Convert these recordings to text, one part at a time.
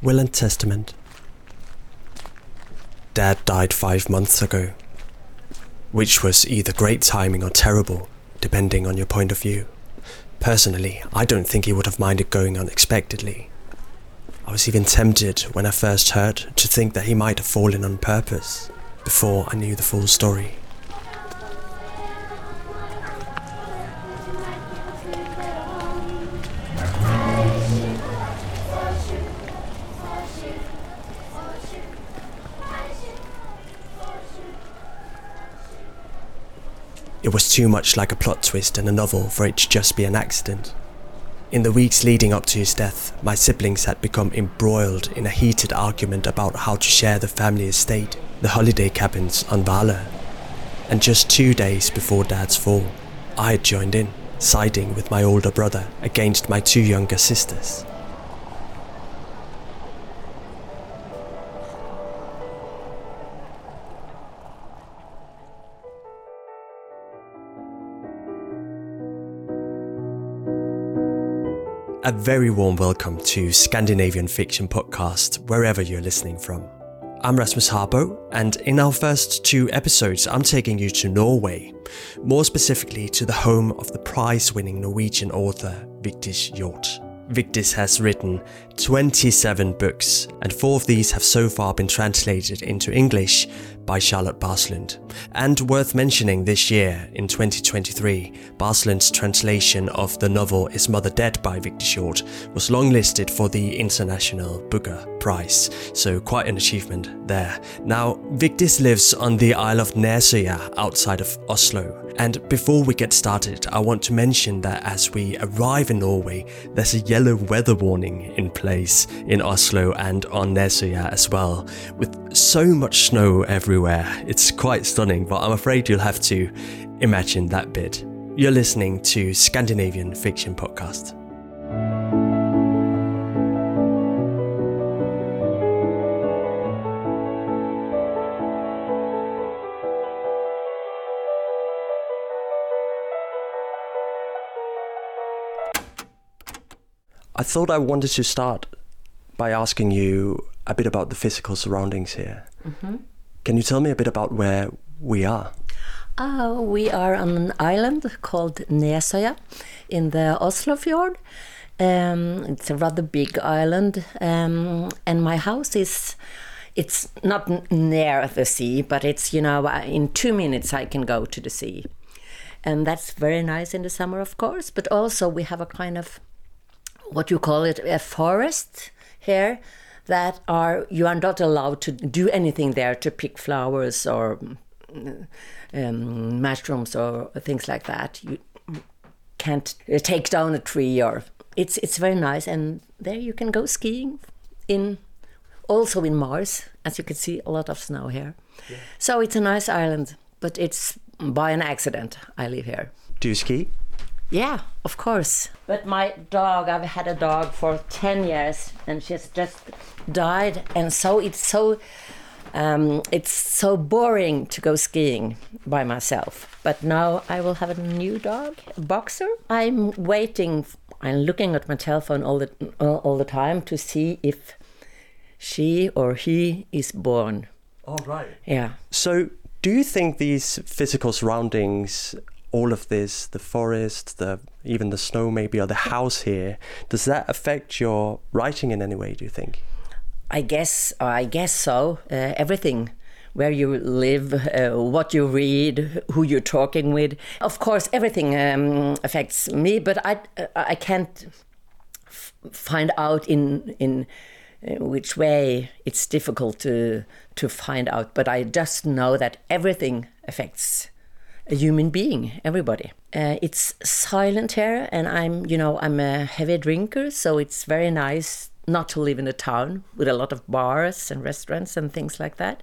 Will and Testament. Dad died five months ago, which was either great timing or terrible, depending on your point of view. Personally, I don't think he would have minded going unexpectedly. I was even tempted when I first heard to think that he might have fallen on purpose before I knew the full story. Too much like a plot twist in a novel for it to just be an accident. In the weeks leading up to his death, my siblings had become embroiled in a heated argument about how to share the family estate, the holiday cabins on Hvaler. And just two days before Dad's fall, I had joined in, siding with my older brother against my two younger sisters. A very warm welcome to Scandinavian Fiction Podcast, wherever you're listening from. I'm Rasmus Harboe, and in our first two episodes, I'm taking you to Norway, more specifically to the home of the prize winning Norwegian author Vigdis Hjorth. Vigdis has written 27 books, and four of these have so far been translated into English by Charlotte Barslund. And worth mentioning this year, in 2023, Barslund's translation of the novel Is Mother Dead by Vigdis Hjorth was longlisted for the International Booker Prize, so quite an achievement there. Now, Vigdis lives on the Isle of Nesøya outside of Oslo, and before we get started, I want to mention that as we arrive in Norway, there's a yellow weather warning in place in Oslo and on Nesøya as well, with so much snow everywhere. It's quite stunning, but I'm afraid you'll have to imagine that bit. You're listening to Scandinavian Fiction Podcast. I thought I wanted to start by asking you a bit about the physical surroundings here. Can you tell me a bit about where we are? Uh, we are on an island called Nesøya in the Oslofjord. Um, it's a rather big island, um, and my house is. It's not n- near the sea, but it's you know uh, in two minutes I can go to the sea, and that's very nice in the summer, of course. But also we have a kind of what you call it a forest here that are you are not allowed to do anything there to pick flowers or um, mushrooms or things like that. You can't uh, take down a tree or it's it's very nice and there you can go skiing in also in Mars as you can see a lot of snow here. So it's a nice island, but it's by an accident I live here. Do you ski? Yeah, of course. But my dog, I've had a dog for 10 years and she's just died. And so it's so. Um, it's so boring to go skiing by myself. But now I will have a new dog, a boxer. I'm waiting. I'm looking at my telephone all the all, all the time to see if she or he is born. All right. Yeah. So, do you think these physical surroundings, all of this, the forest, the even the snow, maybe, or the house here, does that affect your writing in any way? Do you think? I guess I guess so. Uh, everything, where you live, uh, what you read, who you're talking with. Of course, everything um, affects me, but I I can't find out in in uh, which way. It's difficult to to find out, but I just know that everything affects a human being, everybody. Uh, it's silent here, and I'm, you know, I'm a heavy drinker, so it's very nice not to live in a town with a lot of bars and restaurants and things like that.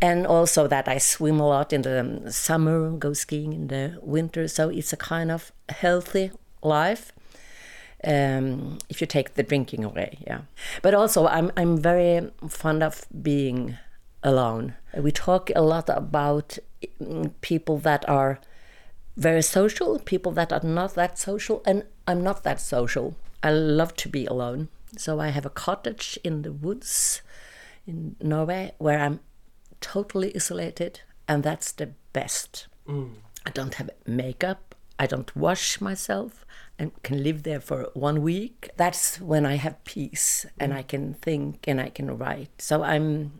And also that I swim a lot in the um, summer, go skiing in the winter, so it's a kind of healthy life. Um, if you take the drinking away, yeah. But also, I'm I'm very fond of being alone. We talk a lot about people that are very social, people that are not that social, and I'm not that social. I love to be alone. So I have a cottage in the woods in Norway where I'm totally isolated, and that's the best. Mm. I don't have makeup. I don't wash myself and can live there for one week. That's when I have peace and I can think and I can write. So I'm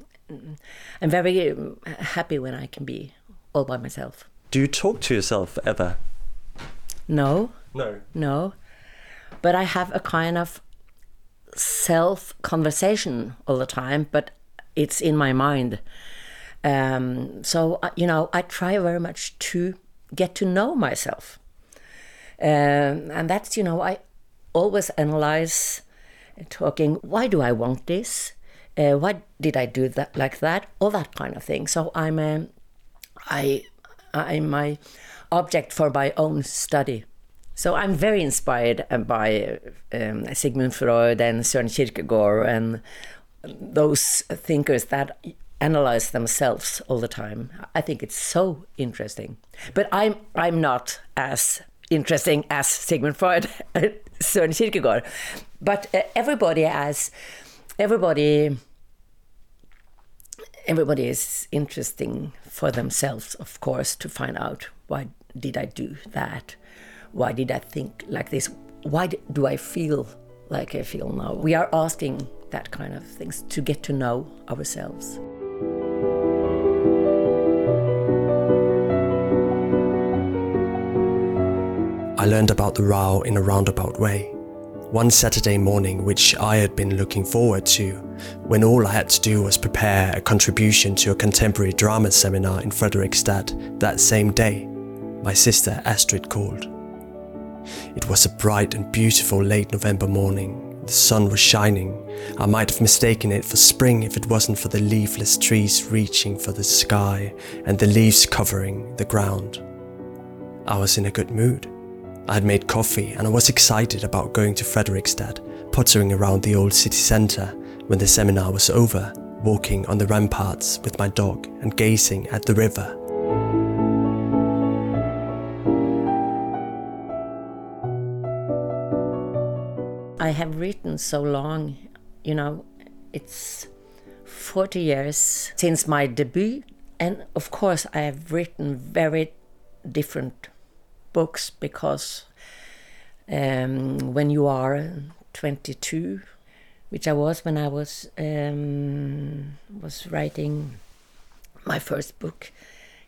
I'm very happy when I can be all by myself. Do you talk to yourself ever? No, No. no. But I have a kind of self conversation all the time, but it's in my mind. Um, so, uh, you know, I try very much to get to know myself. Um, and that's, you know, I always analyze uh, talking, why do I want this? Uh, why did I do that like that? All that kind of thing. So I'm, um, I, I'm my object for my own study. So I'm very inspired by um, Sigmund Freud and Søren Kierkegaard and those thinkers that analyze themselves all the time. I think it's so interesting. But I'm I'm not as interesting as Sigmund Freud Søren Kierkegaard. But uh, everybody has everybody everybody is interesting for themselves, of course, to find out why did I do that? Why did I think like this? Why do I feel like I feel now? We are asking that kind of things to get to know ourselves. I learned about the row in a roundabout way. One Saturday morning, which I had been looking forward to, when all I had to do was prepare a contribution to a contemporary drama seminar in Fredrikstad that same day, my sister Astrid called. It was a bright and beautiful late November morning. The sun was shining. I might have mistaken it for spring if it wasn't for the leafless trees reaching for the sky and the leaves covering the ground. I was in a good mood. I had made coffee and I was excited about going to Fredrikstad, pottering around the old city centre when the seminar was over, walking on the ramparts with my dog and gazing at the river. I have written so long, you know, it's 40 years since my debut. And of course, I have written very different books because um, when you are 22, which I was when I was um, was writing my first book,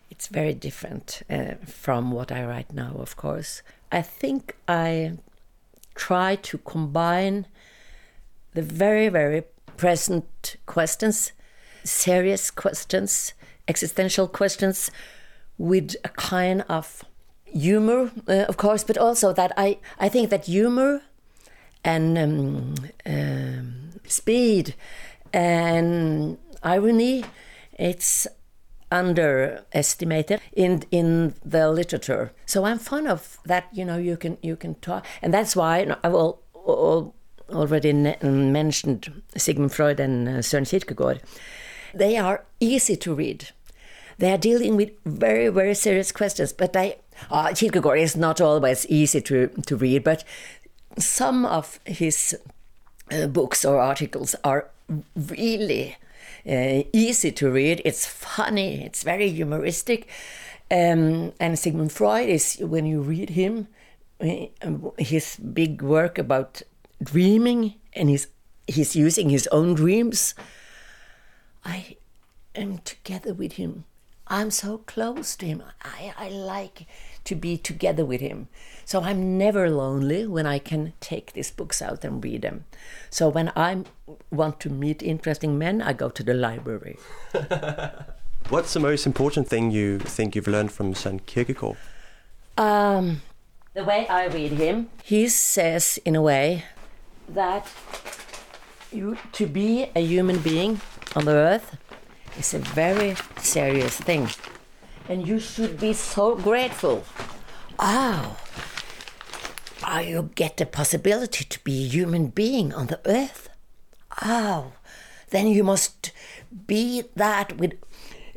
it's very different uh, from what I write now. Of course, I think I try to combine the very very present questions, serious questions, existential questions, with a kind of humor, uh, of course, but also that I, I think that humor and um, um, speed and irony, it's underestimated in in the literature. So I'm fond of that. You know, you can you can talk, and that's why I've al- al- already mentioned Sigmund Freud and uh, Søren Kierkegaard. They are easy to read. They are dealing with very very serious questions, but they uh, Kierkegaard is not always easy to, to read, but some of his uh, books or articles are really uh, easy to read. It's funny, it's very humoristic. Um, and Sigmund Freud is, when you read him, his big work about dreaming and he's, he's using his own dreams, I am together with him. I'm so close to him. I, I like to be together with him. So I'm never lonely when I can take these books out and read them. So when I want to meet interesting men, I go to the library. What's the most important thing you think you've learned from Søren Kierkegaard? Um, the way I read him, he says in a way that you to be a human being on the earth is a very serious thing. And you should be so grateful. Oh, oh, you get the possibility to be a human being on the earth. Oh, then you must be that with,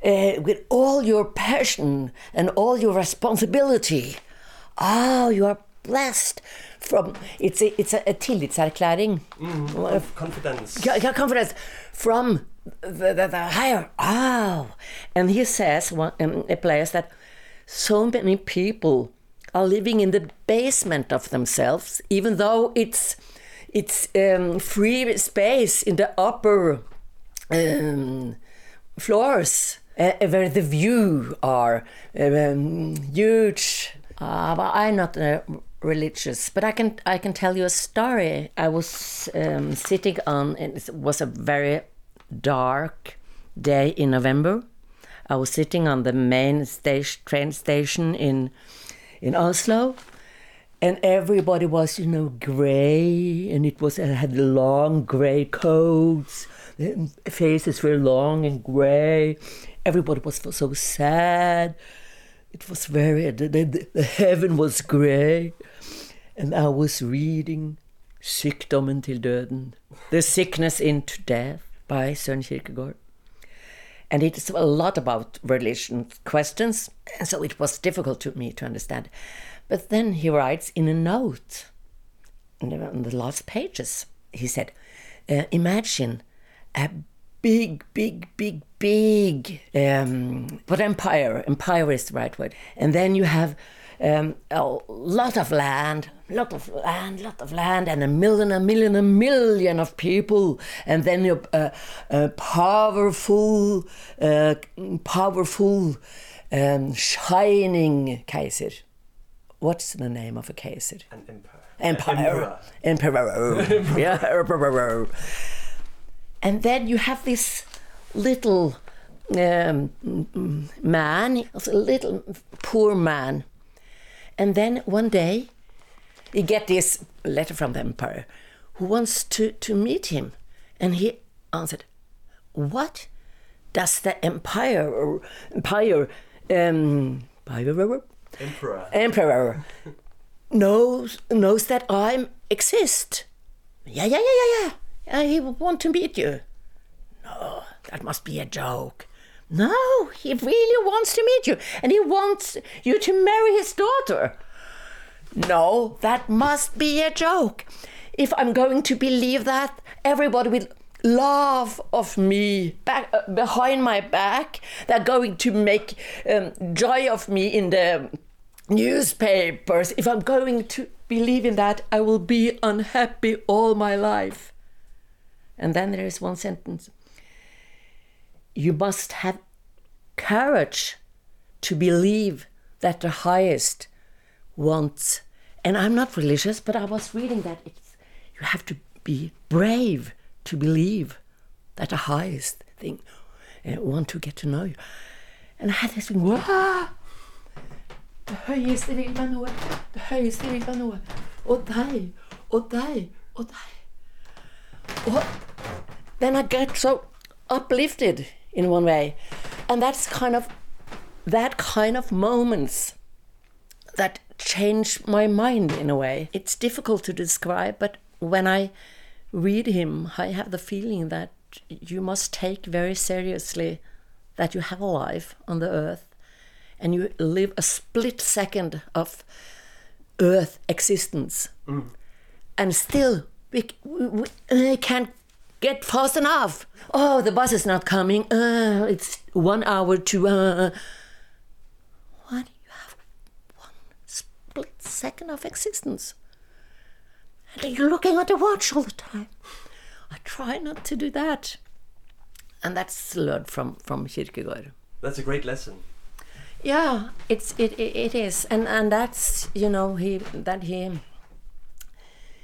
uh, with all your passion and all your responsibility. Oh, you are blessed from it's a, it's a, a tillitserklæring. Confidence. Yeah, yeah, confidence from the, the, the higher. Oh, and he says one, um, a place that so many people are living in the basement of themselves, even though it's it's um, free space in the upper um, floors uh, where the view are um, huge. Uh, but I'm not uh, religious, but I can I can tell you a story. I was um, sitting on. It was a very dark day in November. I was sitting on the main station, train station in in Oslo, and everybody was you know gray, and it was had long gray coats. The faces were long and gray. Everybody was so sad. It was very the, the, the heaven was gray, and I was reading Sykdommen til døden, The Sickness into Death by Søren Kierkegaard. And it's a lot about religion questions, so it was difficult to me to understand. But then he writes in a note, in the, last pages, he said, uh, Imagine a big, big, big, big, um, but empire, empire is the right word. And then you have um, a lot of land, lot of land, lot of land, and a million, a million, a million of people, and then you uh, a powerful, uh, powerful, um, shining Kaiser. What's the name of a Kaiser? An emperor. Empire. Emperor. yeah, emperor. And then you have this little um, man, a little poor man. And then one day, he get this letter from the emperor who wants to, to meet him. And he answered, What does the empire, empire, um, emperor, Emperor. knows knows that I exist. Yeah, yeah, yeah, yeah, yeah. I want to meet you. No, that must be a joke. No, he really wants to meet you, and he wants you to marry his daughter. No, that must be a joke. If I'm going to believe that, everybody will laugh of me back uh, behind my back. They're going to make um, joy of me in the newspapers. If I'm going to believe in that, I will be unhappy all my life. And then there is one sentence You must have courage to believe that the highest wants. And I'm not religious, but I was reading that it's, you have to be brave to believe that the highest thing uh, want to get to know you. And I had this thing, the wow! Det høyeste vil meg noe, det høyeste vil meg noe. Og deg, og deg, og deg. Og then I get so uplifted in one way. And that's kind of that kind of moments that change my mind in a way. It's difficult to describe, but when I read him, I have the feeling that you must take very seriously that you have a life on the earth and you live a split second of earth existence mm. and still we, we, we can't get fast enough. Oh the bus is not coming. Uh, it's one hour to uh, what you have one split second of existence? And you're looking at the watch all the time. I try not to do that. And that's learned from from Kierkegaard. That's a great lesson. yeah it's it, it it is. And and that's you know he that he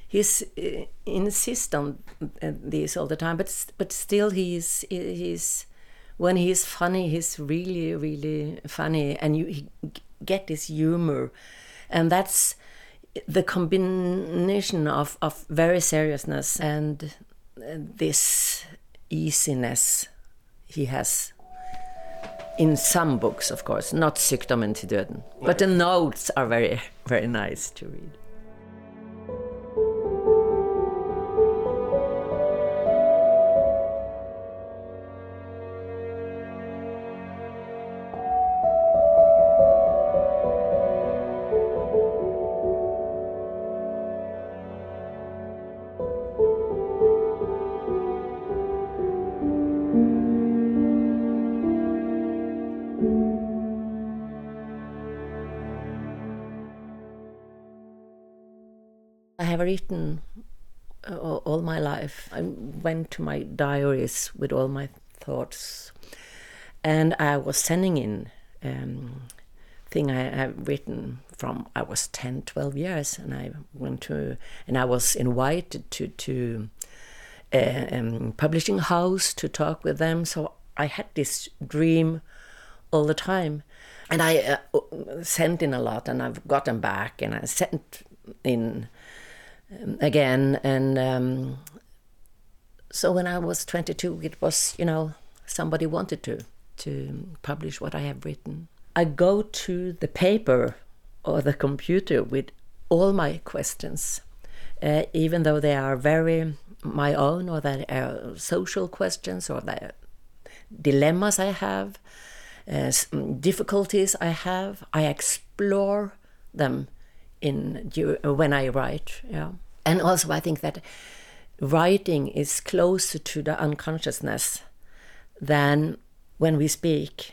he's uh, insist on uh, this all the time but but still he's he's when he's funny he's really really funny and you he get this humor and that's the combination of of very seriousness and uh, this easiness he has in some books, of course, not Sykdommen til døden. But the notes are very, very nice to read. Written uh, all my life. I went to my diaries with all my thoughts, and I was sending in um, thing I have written from I was 10, 12 years, and I went to and I was invited to to a uh, um, publishing house to talk with them. So I had this dream all the time, and I uh, sent in a lot, and I've gotten back, and I sent in um, again, and um, so when I was 22, it was you know somebody wanted to to publish what I have written. I go to the paper or the computer with all my questions, uh, even though they are very my own or they are social questions or the dilemmas I have, uh, difficulties I have. I explore them in when I write. Yeah, and also I think that writing is closer to the unconsciousness than when we speak.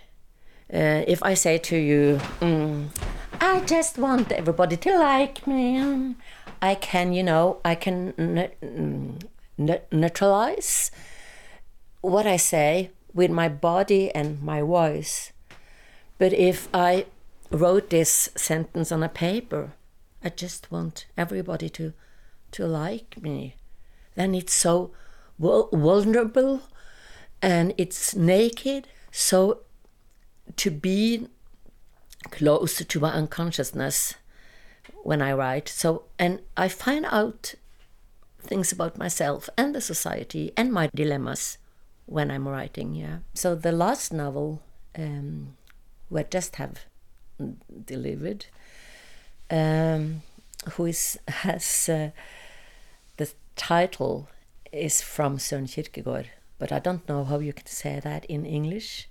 Uh, if I say to you, mm, I just want everybody to like me, I can, you know, I can neutralize what I say with my body and my voice. But if I wrote this sentence on a paper, I just want everybody to to like me. Then it's so vulnerable and it's naked. So to be closer to my unconsciousness when I write. So and I find out things about myself and the society and my dilemmas when I'm writing. Yeah. So the last novel, um, just have delivered, um, who is has uh, the title is from Søren Kierkegaard, but I don't know how you can say that in English.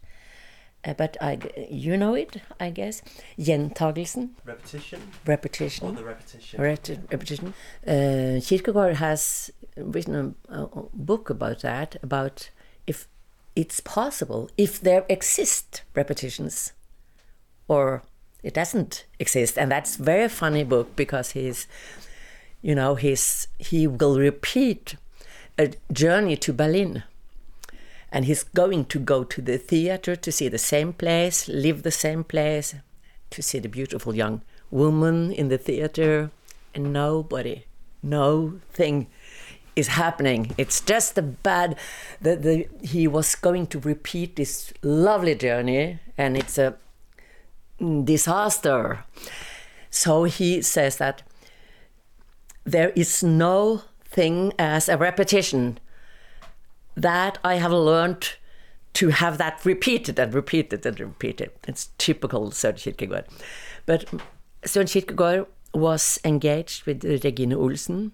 Uh, but I, you know it, I guess. Gjentagelsen. Repetition. Repetition. Or the repetition. Repeti repetition. Uh, Kierkegaard has written a, a, book about that, about if it's possible, if there exist repetitions, or it doesn't exist. And that's very funny book because he's, you know, he's he will repeat a journey to Berlin and he's going to go to the theater to see the same place, live the same place, to see the beautiful young woman in the theater, and nobody, no thing is happening. It's just a bad. that the he was going to repeat this lovely journey, and it's a disaster. So he says that there is no thing as a repetition that I have learned to have that repeated and repeated and repeated. It's typical Søren Kierkegaard. But Søren Kierkegaard was engaged with Regine Olsen,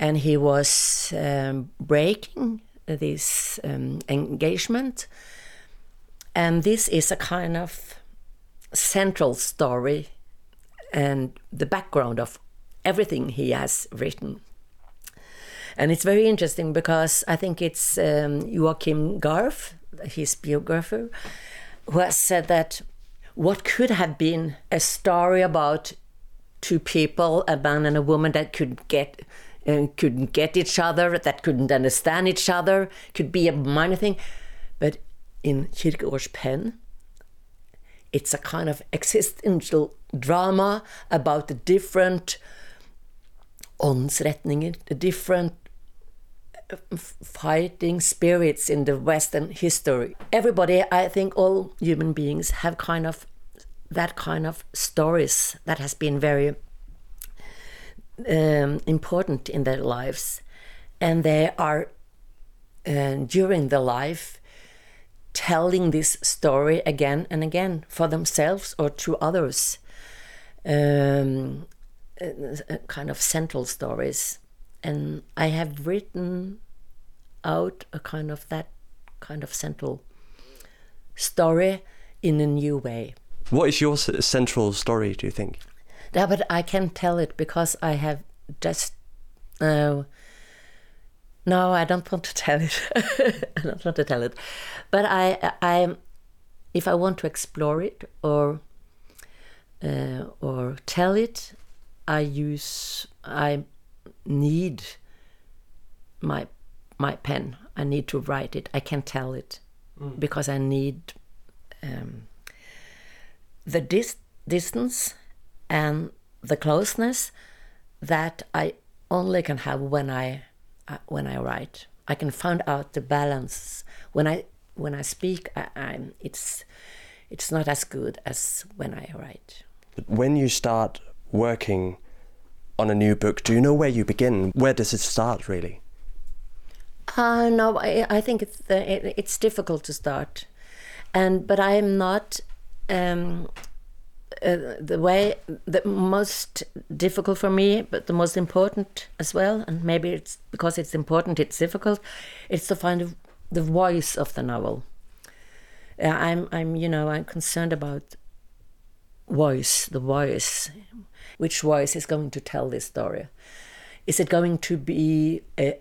and he was um, breaking this um, engagement. And this is a kind of central story and the background of everything he has written. And it's very interesting because I think it's um, Joakim Garff, his biographer, who has said that what could have been a story about two people, a man and a woman that could get uh, couldn't get each other, that couldn't understand each other, could be a minor thing, but in Kierkegaard's pen, it's a kind of existential drama about the different åndsretninger, the different fighting spirits in the Western history. Everybody, I think all human beings have kind of that kind of stories that has been very um, important in their lives. And they are, uh, during their life, telling this story again and again for themselves or to others. Um, uh, kind of central stories and I have written out a kind of that kind of central story in a new way. What is your central story, do you think? Yeah, but I can tell it because I have just. Uh, no, I don't want to tell it. I don't want to tell it, but I, I, if I want to explore it or, uh, or tell it, I use I need my my pen. I need to write it. I can tell it because I need um, the dis- distance and the closeness that I only can have when I when I write. I can find out the balance when I when I speak. I, I'm it's it's not as good as when I write. But when you start working on a new book, do you know where you begin? Where does it start, really? Uh, no, I, I think it's the, it, it's difficult to start, and but I am not. Um, uh, the way the most difficult for me, but the most important as well, and maybe it's because it's important, it's difficult. It's to find the voice of the novel. Uh, I'm, I'm, you know, I'm concerned about voice, the voice. Which voice is going to tell this story? Is it going to be a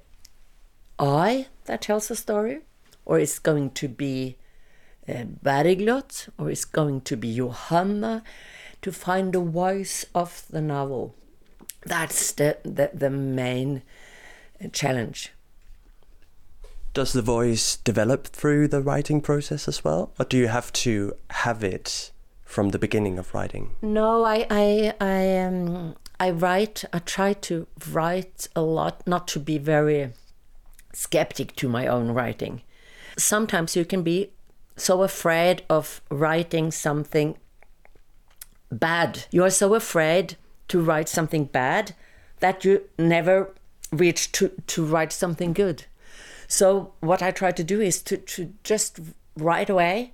I that tells the story, or is it going to be uh, Bergljot, or is going to be Johanna? To find the voice of the novel. That's the, the, the main challenge. Does the voice develop through the writing process as well, or do you have to have it from the beginning of writing? No, I I I um I write. I try to write a lot, not to be very skeptic to my own writing. Sometimes you can be so afraid of writing something bad. You are so afraid to write something bad that you never reach to, to write something good. So what I try to do is to, to just write away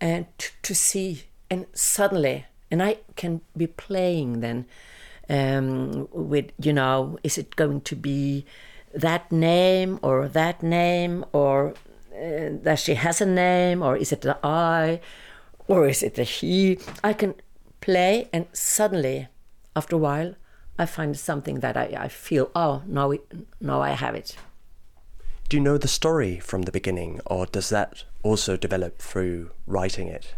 and to, to see and suddenly and I can be playing then um, with you know is it going to be that name or that name or uh, that she has a name or is it the I or is it a he I can play and suddenly after a while I find something that I, I feel oh now it, now I have it Do you know the story from the beginning, or does that also develop through writing it?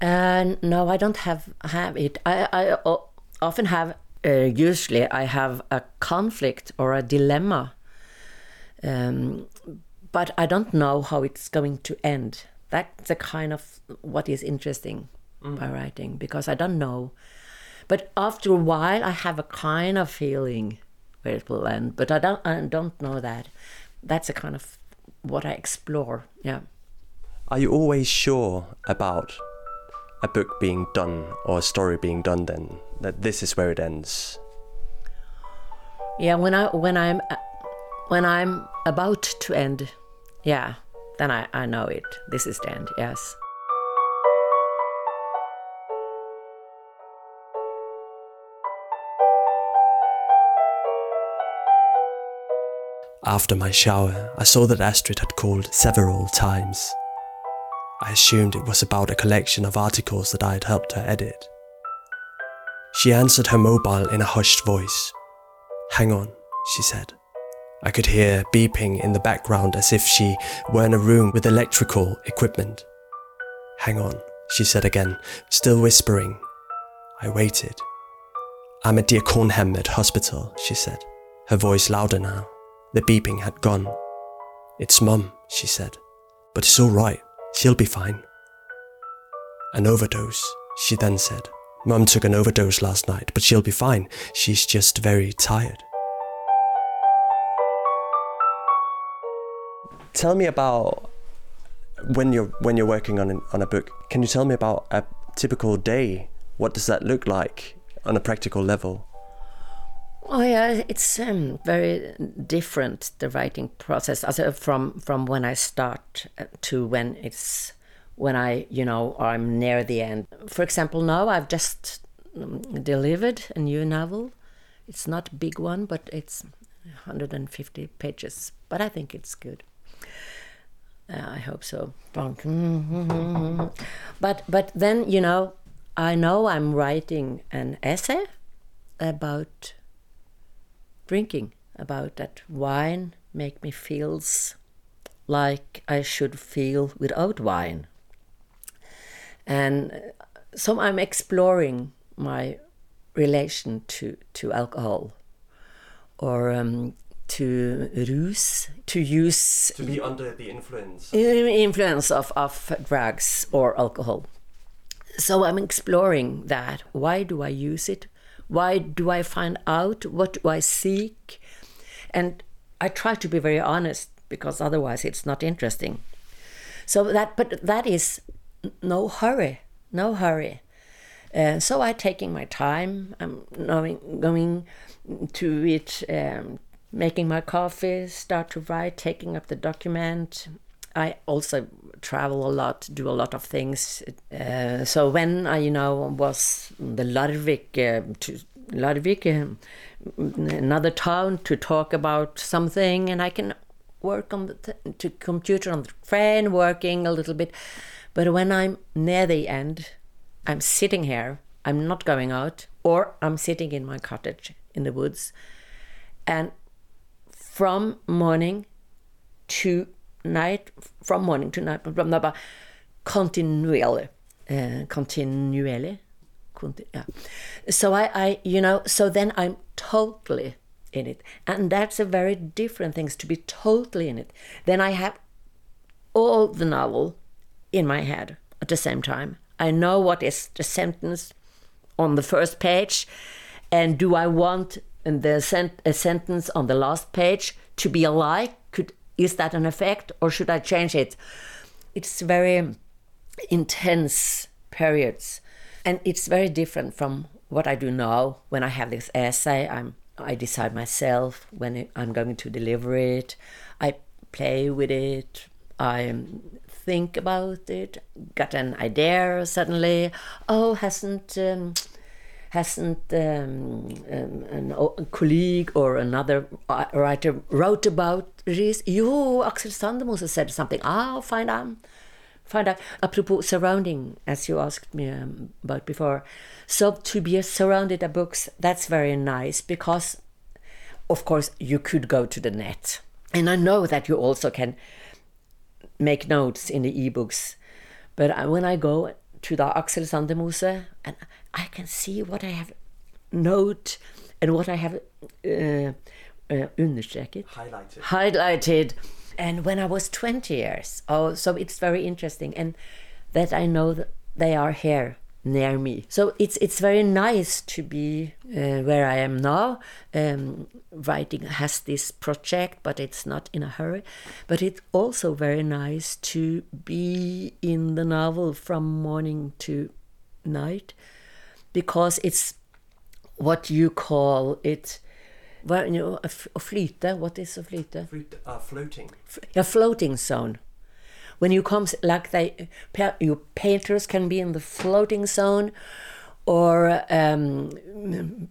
Uh, no, I don't have have it. I, I o- often have. Uh, usually, I have a conflict or a dilemma, um, but I don't know how it's going to end. That's the kind of what is interesting mm. by writing because I don't know. But after a while, I have a kind of feeling where it will end, but I don't. I don't know that. That's a kind of what I explore. Yeah. Are you always sure about a book being done or a story being done then that this is where it ends? Yeah, when I when I'm when I'm about to end, yeah, then I, I know it. This is the end, yes. After my shower, I saw that Astrid had called several times. I assumed it was about a collection of articles that I had helped her edit. She answered her mobile in a hushed voice. Hang on, she said. I could hear beeping in the background as if she were in a room with electrical equipment. Hang on, she said again, still whispering. I waited. I'm at Diakonhemmet Hospital, she said, her voice louder now. The beeping had gone. It's Mum, she said, but it's all right. She'll be fine. An overdose, she then said. Mum took an overdose last night, but she'll be fine. She's just very tired. Tell me about when you're when you're working on an, on a book. Can you tell me about a typical day? What does that look like on a practical level? Oh yeah, it's um, very different the writing process also from from when I start uh, to when it's when I you know I'm near the end. For example, now I've just um, delivered a new novel. It's not a big one, but it's 150 pages. But I think it's good. Uh, I hope so. But but then you know I know I'm writing an essay about drinking about that wine make me feels like I should feel without wine. And so I'm exploring my relation to, to alcohol or um, to ruse, to use To be under the influence. influence of, of drugs or alcohol. So I'm exploring that. Why do I use it? Why do I find out? What do I seek? And I try to be very honest because otherwise it's not interesting. So that, but that is no hurry, no hurry. Uh, so I taking my time. I'm knowing, going to it, um, making my coffee, start to write, taking up the document. I also travel a lot, do a lot of things. Uh, so when I, you know, was the Larvik uh, to Larvik, uh, another town, to talk about something, and I can work on the to computer on the train, working a little bit. But when I'm near the end, I'm sitting here. I'm not going out, or I'm sitting in my cottage in the woods, and from morning to night, from morning to night, blah, blah, blah, continually, uh, continually, conti- yeah. So I, I, you know, so then I'm totally in it, and that's a very different thing to be totally in it. Then I have all the novel in my head at the same time. I know what is the sentence on the first page, and do I want the sent- a sentence on the last page to be alike? Could is that an effect, or should I change it? It's very intense periods, and it's very different from what I do now. When I have this essay, I'm I decide myself when I'm going to deliver it. I play with it. I think about it. Got an idea suddenly. Oh, hasn't um, hasn't um, um, a colleague or another writer wrote about this? You, Axel Sandemose said something. I'll find out. Find out. Apropos surrounding, as you asked me um, about before. So to be surrounded by books, that's very nice because, of course, you could go to the net, and I know that you also can make notes in the ebooks. But when I go to the Axel Sandemose, and I can see what I have note and what I have uh, uh, understreket, Highlighted. highlighted. And when I was 20 years, oh, so it's very interesting, and that I know that they are here near me. So it's it's very nice to be uh, where I am now. Um, writing has this project, but it's not in a hurry. But it's also very nice to be in the novel from morning to night, because it's what you call it. Well, you know, a, f- a flyte. What is a flyte? Fruit, uh, floating. a floating zone. When you come, like they, you painters can be in the floating zone, or um,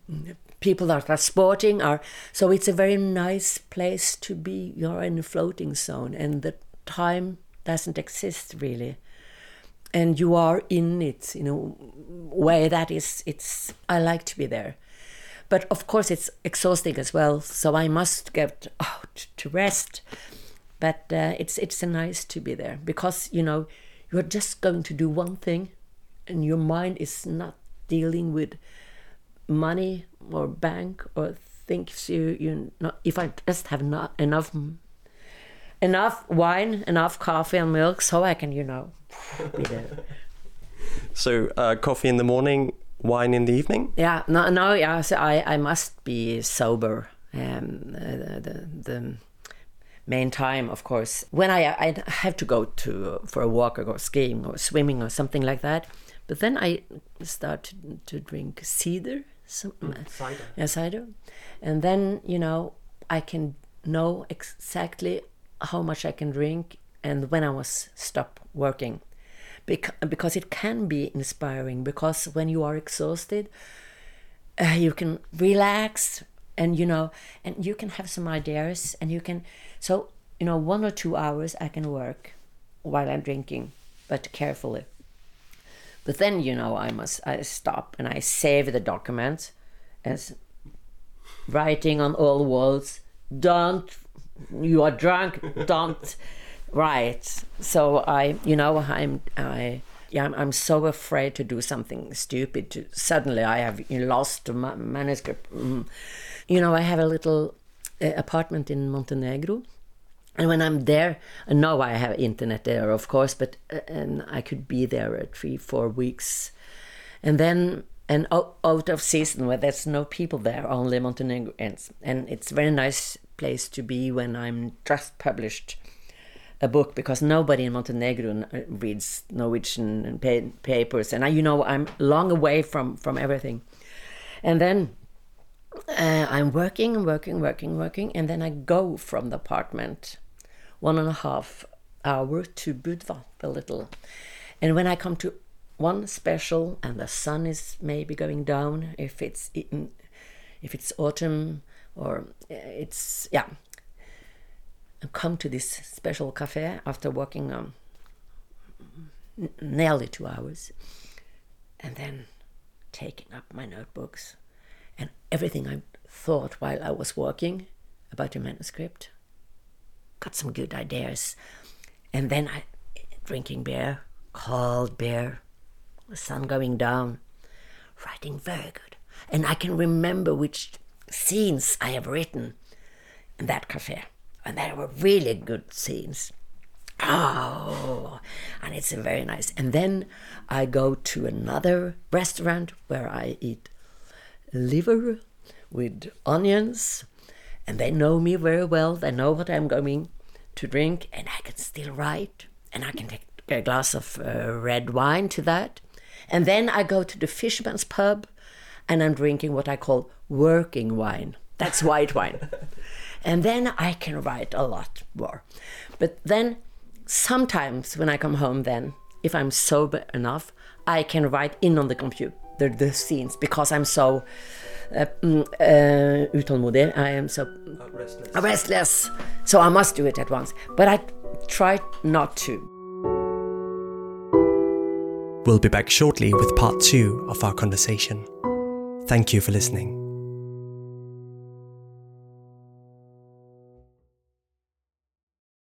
people that are sporting are. So it's a very nice place to be. You're in a floating zone, and the time doesn't exist really, and you are in it in a way that is. It's. I like to be there but of course it's exhausting as well so i must get out to rest but uh, it's it's nice to be there because you know you're just going to do one thing and your mind is not dealing with money or bank or thinks you you not if i just have not enough enough wine enough coffee and milk so i can you know be there So, uh, coffee in the morning, wine in the evening? Yeah, no, no, yeah. So I, I must be sober. Um, the, the the main time, of course. When I I have to go to for a walk or go skiing or swimming or something like that, but then I start to, to drink cider, some, Cider. yeah, cider, and then you know I can know exactly how much I can drink and when I was stop working Bec- because it can be inspiring because when you are exhausted uh, you can relax and you know and you can have some ideas and you can so you know one or two hours i can work while i'm drinking but carefully but then you know i must i stop and i save the document as writing on all walls don't you are drunk don't write so i you know i'm i yeah i'm, I'm so afraid to do something stupid to suddenly i have lost the manuscript mm. You know, I have a little uh, apartment in Montenegro. And when I'm there, I know I have internet there, of course, but uh, and I could be there at three, four weeks, and then and out of season where there's no people there, only Montenegrins, and it's a very nice place to be when I'm just published a book because nobody in Montenegro uh, reads Norwegian papers, and I, you know, I'm long away from from everything, and then uh, I'm working, working, working, working, and then I go from the apartment one and a half hour to Budva, the little. And when I come to one special and the sun is maybe going down, if it's if it's autumn or uh, it's yeah, and come to this special cafe after working um, nearly two hours, and then taking up my notebooks and everything I thought while I was working about your manuscript. Got some good ideas. And then I drinking beer, cold beer, the sun going down, writing very good. And I can remember which scenes I have written in that cafe. And they were really good scenes. Oh, and it's very nice. And then I go to another restaurant where I eat liver with onions, and they know me very well. They know what I'm going to drink, and I can still write, and I can take a glass of uh, red wine to that. And then I go to the fisherman's pub, and I'm drinking what I call working wine. That's white wine. and then I can write a lot more. But then sometimes when I come home, then if I'm sober enough, I can write in on the computer the, the scenes because I'm so uh, mm, uh, utålmodig. I am so restless. restless. So I must do it at once. But I try not to. We'll be back shortly with part two of our conversation. Thank you for listening.